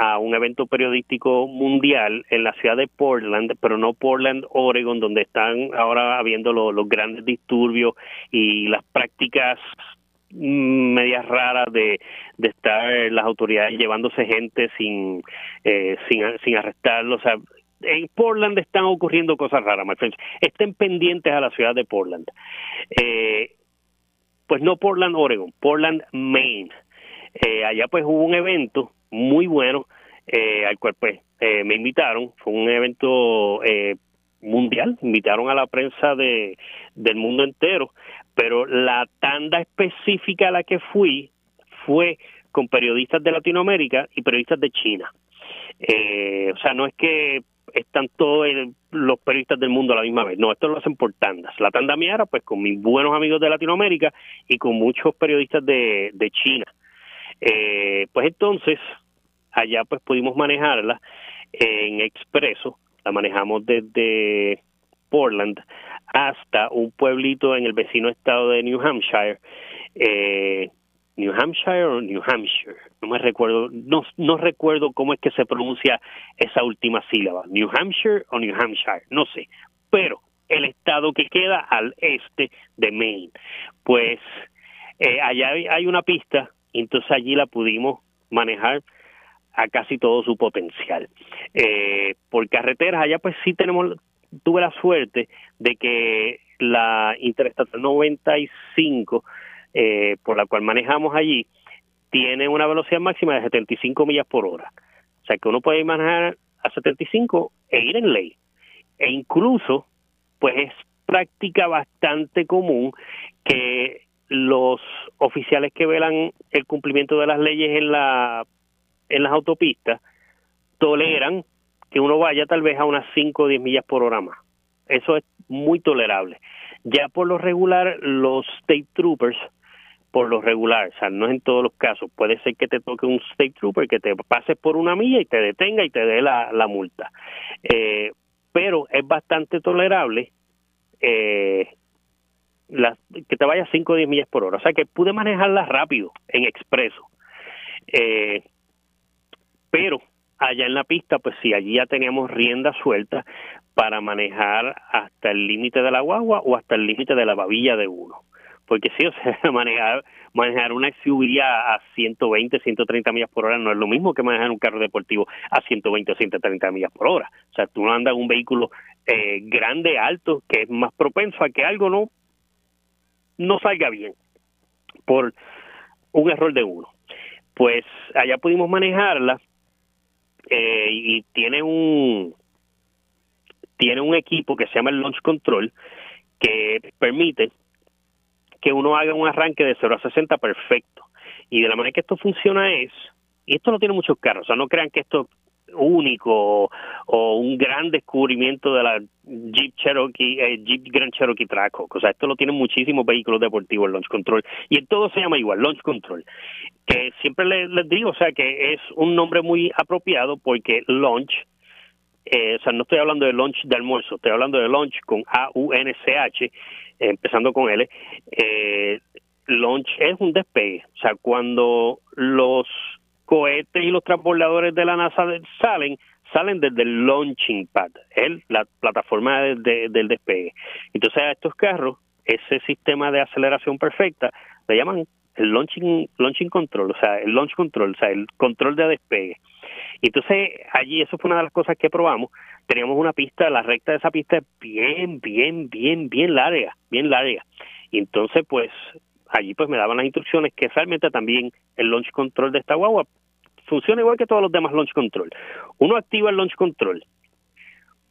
[SPEAKER 2] a un evento periodístico mundial en la ciudad de Portland, pero no Portland, Oregon, donde están ahora habiendo los grandes disturbios y las prácticas medias raras de, de estar las autoridades llevándose gente sin, eh, sin, sin arrestarlo. O sea, en Portland están ocurriendo cosas raras, my friends. Estén pendientes a la ciudad de Portland. Eh, pues no Portland, Oregon, Portland, Maine. Eh, allá pues hubo un evento muy bueno eh, al cual pues eh, me invitaron. Fue un evento eh, mundial, invitaron a la prensa de, del mundo entero pero la tanda específica a la que fui fue con periodistas de Latinoamérica y periodistas de China. Eh, o sea, no es que están todos los periodistas del mundo a la misma vez, no, esto lo hacen por tandas. La tanda mía era pues con mis buenos amigos de Latinoamérica y con muchos periodistas de, de China. Eh, pues entonces, allá pues pudimos manejarla en expreso, la manejamos desde Portland hasta un pueblito en el vecino estado de New Hampshire. Eh, New Hampshire o New Hampshire, no me recuerdo, no, no recuerdo cómo es que se pronuncia esa última sílaba, New Hampshire o New Hampshire, no sé, pero el estado que queda al este de Maine. Pues eh, allá hay, una pista, entonces allí la pudimos manejar a casi todo su potencial. Eh, por carreteras allá pues sí tenemos tuve la suerte de que la Interestatal 95, eh, por la cual manejamos allí, tiene una velocidad máxima de 75 millas por hora. O sea que uno puede manejar a 75 e ir en ley. E incluso, pues es práctica bastante común que los oficiales que velan el cumplimiento de las leyes en la en las autopistas toleran que uno vaya tal vez a unas 5 o 10 millas por hora más. Eso es muy tolerable. Ya por lo regular, los state troopers, por lo regular, o sea, no es en todos los casos, puede ser que te toque un state trooper que te pase por una milla y te detenga y te dé la, la multa. Eh, pero es bastante tolerable eh, que te vaya 5 o 10 millas por hora. O sea, que pude manejarla rápido, en expreso. Eh, pero allá en la pista, pues sí, allí ya teníamos rienda suelta para manejar hasta el límite de la guagua o hasta el límite de la babilla de uno. Porque sí, o sea, manejar, manejar una SUV a 120, 130 millas por hora no es lo mismo que manejar un carro deportivo a 120 o 130 millas por hora. O sea, tú no andas en un vehículo eh, grande, alto, que es más propenso a que algo no, no salga bien por un error de uno. Pues allá pudimos manejarla eh, y tiene un tiene un equipo que se llama el Launch Control que permite que uno haga un arranque de 0 a 60 perfecto. Y de la manera que esto funciona es, y esto no tiene muchos carros, o sea, no crean que esto es único o un gran descubrimiento de la Jeep Cherokee, eh, Jeep Grand Cherokee Trackhawk. O sea, esto lo tienen muchísimos vehículos deportivos, el Launch Control. Y en todo se llama igual, Launch Control. Que siempre les, les digo, o sea, que es un nombre muy apropiado porque Launch eh, o sea, no estoy hablando de lunch de almuerzo, estoy hablando de lunch con A-U-N-C-H, empezando con L. Eh, launch es un despegue, o sea, cuando los cohetes y los transbordadores de la NASA salen, salen desde el launching pad, es la plataforma del despegue. Entonces a estos carros, ese sistema de aceleración perfecta, le llaman el launching, launching control, o sea, el launch control, o sea, el control de despegue. Entonces allí, eso fue una de las cosas que probamos, teníamos una pista, la recta de esa pista es bien, bien, bien, bien larga, bien larga. Y entonces, pues, allí pues me daban las instrucciones que realmente también el launch control de esta guagua funciona igual que todos los demás launch control. Uno activa el launch control,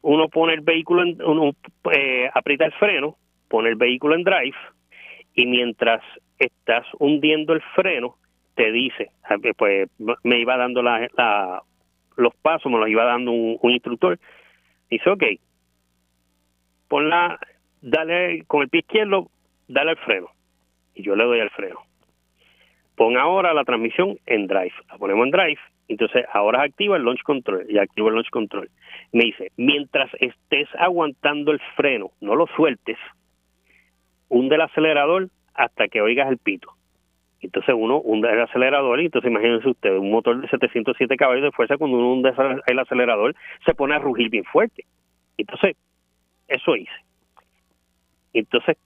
[SPEAKER 2] uno pone el vehículo, en, uno eh, aprieta el freno, pone el vehículo en drive y mientras estás hundiendo el freno, te dice, pues me iba dando la, los pasos, me los iba dando un, instructor. Dice, ok, ponla, dale con el pie izquierdo, dale al freno. Y yo le doy al freno. Pon ahora la transmisión en drive. La ponemos en drive. Entonces ahora activa el launch control y activa el launch control. Me dice, mientras estés aguantando el freno, no lo sueltes, hunde el acelerador hasta que oigas el pito. Entonces uno hunde el acelerador y entonces imagínense ustedes, un motor de 707 caballos de fuerza, cuando uno hunde el acelerador se pone a rugir bien fuerte. Entonces, eso hice. Entonces,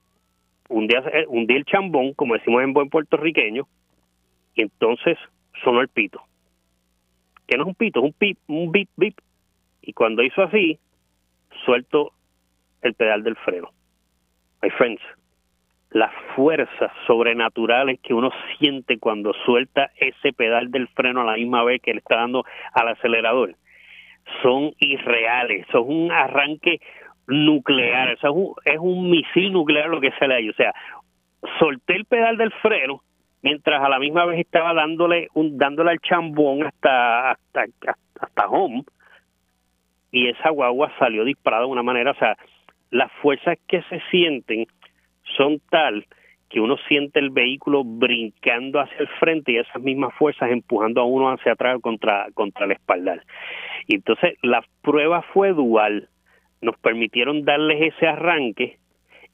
[SPEAKER 2] hundí, hundí el chambón, como decimos en buen puertorriqueño, y entonces sonó el pito. Que no es un pito, es un pip, un bip, bip. Y cuando hizo así, suelto el pedal del freno. My friends, las fuerzas sobrenaturales que uno siente cuando suelta ese pedal del freno a la misma vez que le está dando al acelerador son irreales, son un arranque nuclear, es, un, misil nuclear lo que sale ahí, o sea, solté el pedal del freno mientras a la misma vez estaba dándole un dándole al chambón hasta hasta hasta home y esa guagua salió disparada de una manera, o sea, las fuerzas que se sienten son tal que uno siente el vehículo brincando hacia el frente y esas mismas fuerzas empujando a uno hacia atrás contra, contra el espaldar. Y entonces la prueba fue dual. Nos permitieron darles ese arranque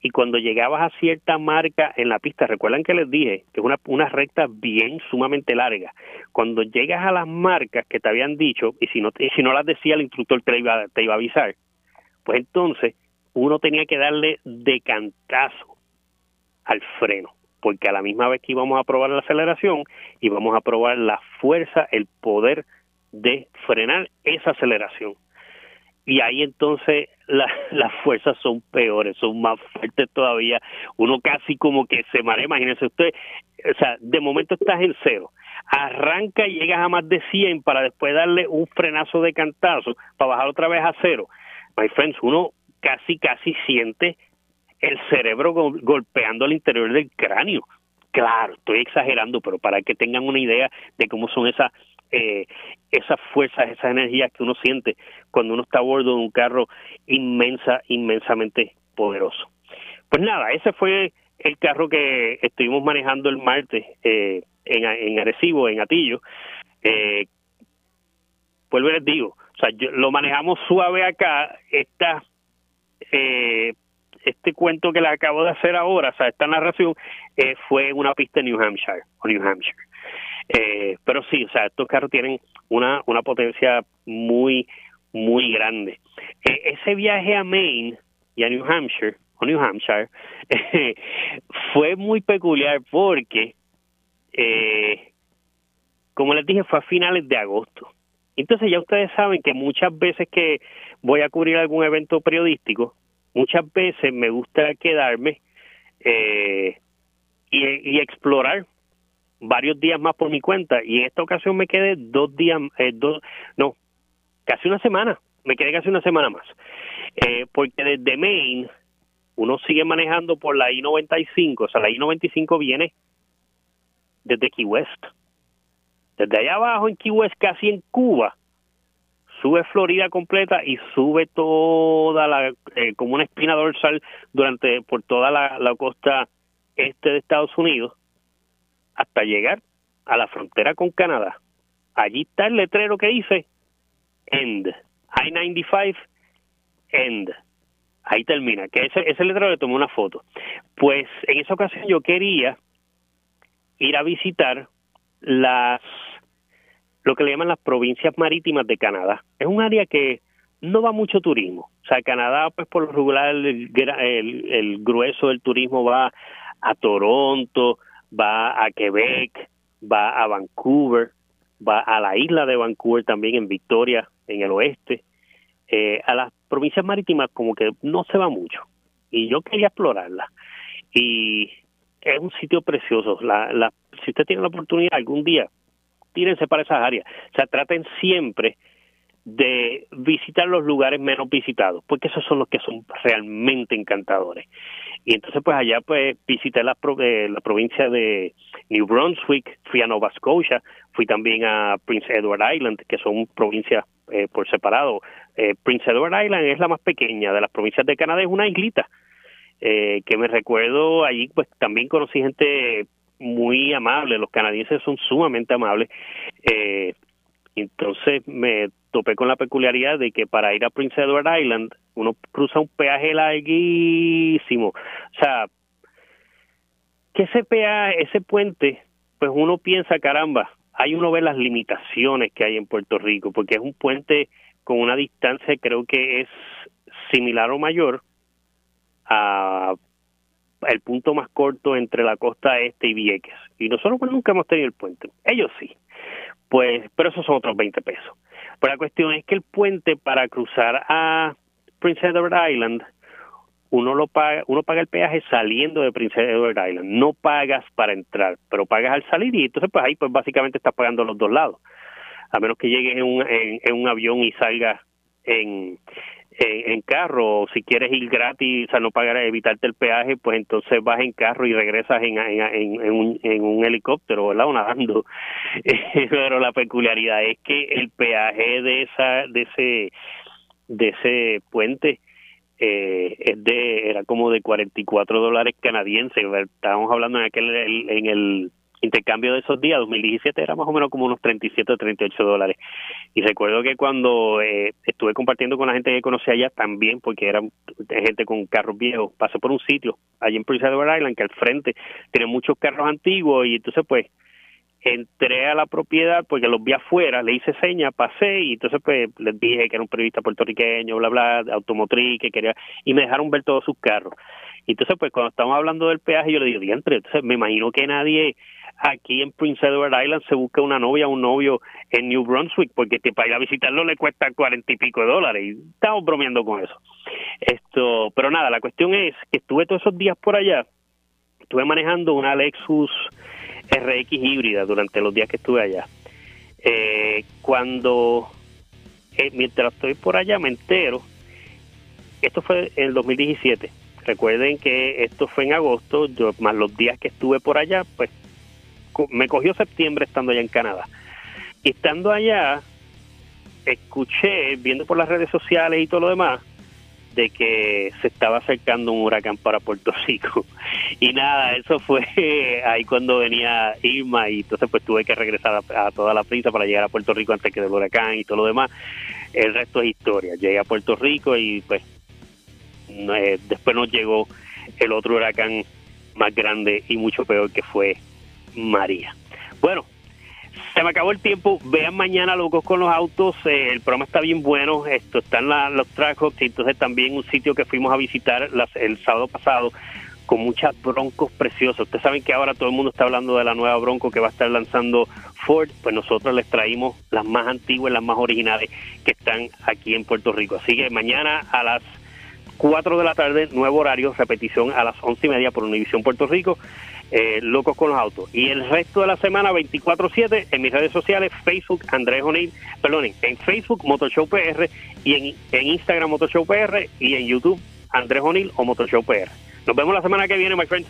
[SPEAKER 2] y cuando llegabas a cierta marca en la pista, recuerdan que les dije que es una, una recta bien sumamente larga. Cuando llegas a las marcas que te habían dicho, y si no, y si no las decía el instructor te iba, te iba a avisar, pues entonces uno tenía que darle de cantazo al freno, porque a la misma vez que íbamos a probar la aceleración, íbamos a probar la fuerza, el poder de frenar esa aceleración. Y ahí entonces las fuerzas son peores, son más fuertes todavía. Uno casi como que se marea, imagínense usted, o sea, de momento estás en cero, arranca y llegas a más de 100 para después darle un frenazo de cantazo para bajar otra vez a cero. My friends, uno casi, casi siente el cerebro golpeando al interior del cráneo. Claro, estoy exagerando, pero para que tengan una idea de cómo son esas eh, esas fuerzas, esas energías que uno siente cuando uno está a bordo de un carro inmensa, inmensamente poderoso. Pues nada, ese fue el carro que estuvimos manejando el martes eh, en, en Arecibo, en Atillo. Eh, pues les digo, o sea, lo manejamos suave acá, esta eh, este cuento que le acabo de hacer ahora, o sea, esta narración, eh, fue una pista en New Hampshire, o New Hampshire. Eh, pero sí, o sea, estos carros tienen una, una potencia muy, muy grande. Eh, ese viaje a Maine y a New Hampshire, o New Hampshire, fue muy peculiar porque, eh, como les dije, fue a finales de agosto. Entonces ya ustedes saben que muchas veces que voy a cubrir algún evento periodístico, muchas veces me gusta quedarme eh, y, y, explorar varios días más por mi cuenta. Y en esta ocasión me quedé dos días, eh, dos, no, casi una semana, me quedé casi una semana más. Eh, porque desde Maine uno sigue manejando por la I-95, o sea, la I-95 viene desde Key West. Desde allá abajo en Key West, casi en Cuba, sube Florida completa y sube toda la, eh, como una espina dorsal durante, por toda la, costa este de Estados Unidos hasta llegar a la frontera con Canadá. Allí está el letrero que dice End. I-95 End. Ahí termina. Que ese, ese letrero le tomé una foto. Pues en esa ocasión yo quería ir a visitar las lo que le llaman las provincias marítimas de Canadá. Es un área que no va mucho turismo. O sea, Canadá, pues por lo regular, el, grueso del turismo va a Toronto, va a Quebec, va a Vancouver, va a la isla de Vancouver también en Victoria, en el oeste. Eh, a las provincias marítimas como que no se va mucho. Y yo quería explorarla. Y es un sitio precioso. La, la, si usted tiene la oportunidad algún día, tírense para esas áreas. O sea, traten siempre de visitar los lugares menos visitados, porque esos son los que son realmente encantadores. Y entonces, pues allá, pues visité la, eh, la provincia de New Brunswick, fui a Nova Scotia, fui también a Prince Edward Island, que son provincias eh, por separado. Eh, Prince Edward Island es la más pequeña de las provincias de Canadá, es una islita. Eh, que me recuerdo allí pues también conocí gente muy amable, los canadienses son sumamente amables. Eh, entonces me topé con la peculiaridad de que para ir a Prince Edward Island uno cruza un peaje larguísimo. O sea, que ese peaje, ese puente, pues uno piensa, caramba, hay uno ve las limitaciones que hay en Puerto Rico, porque es un puente con una distancia creo que es similar o mayor a el punto más corto entre la costa este y Vieques. Y nosotros pues, nunca hemos tenido el puente. Ellos sí. Pues, pero esos son otros 20 pesos. Pero la cuestión es que el puente para cruzar a Prince Edward Island, uno lo paga, uno paga el peaje saliendo de Prince Edward Island. No pagas para entrar, pero pagas al salir y entonces pues ahí pues básicamente estás pagando los dos lados. A menos que llegues en un, en un avión y salgas en, en, carro, o si quieres ir gratis, o sea, no pagar, evitarte el peaje, pues entonces vas en carro y regresas en, en, en, un, en un helicóptero, ¿verdad? O nadando. Pero la peculiaridad es que el peaje de esa de ese de ese puente eh, es de era como de 44 dólares canadienses. Estábamos hablando en aquel en el intercambio de esos días, 2017 era más o menos como unos 37 o 38 dólares. Y recuerdo que cuando eh, estuve compartiendo con la gente que conocía allá también, porque era gente con carros viejos, pasé por un sitio allí en Prince Edward Island que al frente tiene muchos carros antiguos y entonces pues entré a la propiedad porque los vi afuera, le hice seña, pasé y entonces pues les dije que era un periodista puertorriqueño, bla, bla, automotriz, que quería, y me dejaron ver todos sus carros. Entonces pues cuando estamos hablando del peaje yo le digo, diantre, entonces me imagino que nadie aquí en Prince Edward Island se busca una novia o un novio en New Brunswick porque para ir a visitarlo le cuesta cuarenta y pico de dólares y estamos bromeando con eso. Esto, pero nada, la cuestión es que estuve todos esos días por allá, estuve manejando una Lexus RX híbrida durante los días que estuve allá. Eh, cuando, eh, mientras estoy por allá, me entero, esto fue en el 2017. Recuerden que esto fue en agosto, yo, más los días que estuve por allá, pues me cogió septiembre estando allá en Canadá. Y estando allá, escuché, viendo por las redes sociales y todo lo demás, de que se estaba acercando un huracán para Puerto Rico. Y nada, eso fue ahí cuando venía Irma y entonces pues tuve que regresar a, toda la prisa para llegar a Puerto Rico antes que del huracán y todo lo demás. El resto es historia. Llegué a Puerto Rico y pues eh, después nos llegó el otro huracán más grande y mucho peor que fue María. Bueno, Se me acabó el tiempo. Vean mañana Locos con los Autos. Eh, el programa está bien bueno. Esto están los tracks y entonces también un sitio que fuimos a visitar el sábado pasado con muchas broncos preciosas. Ustedes saben que ahora todo el mundo está hablando de la nueva bronco que va a estar lanzando Ford, pues nosotros les traímos las más antiguas, las más originales que están aquí en Puerto Rico. Así que mañana a las 4 de la tarde, nuevo horario, repetición a las 11 y media por Univisión Puerto Rico. Eh, locos con los autos. Y el resto de la semana, 24-7, en mis redes sociales, Facebook, Andrés O'Neill, perdón, en Facebook, Motoshow PR, y en, en Instagram, Motoshow PR, y en YouTube, Andrés O'Neill o Motoshow PR. Nos vemos la semana que viene, my friends.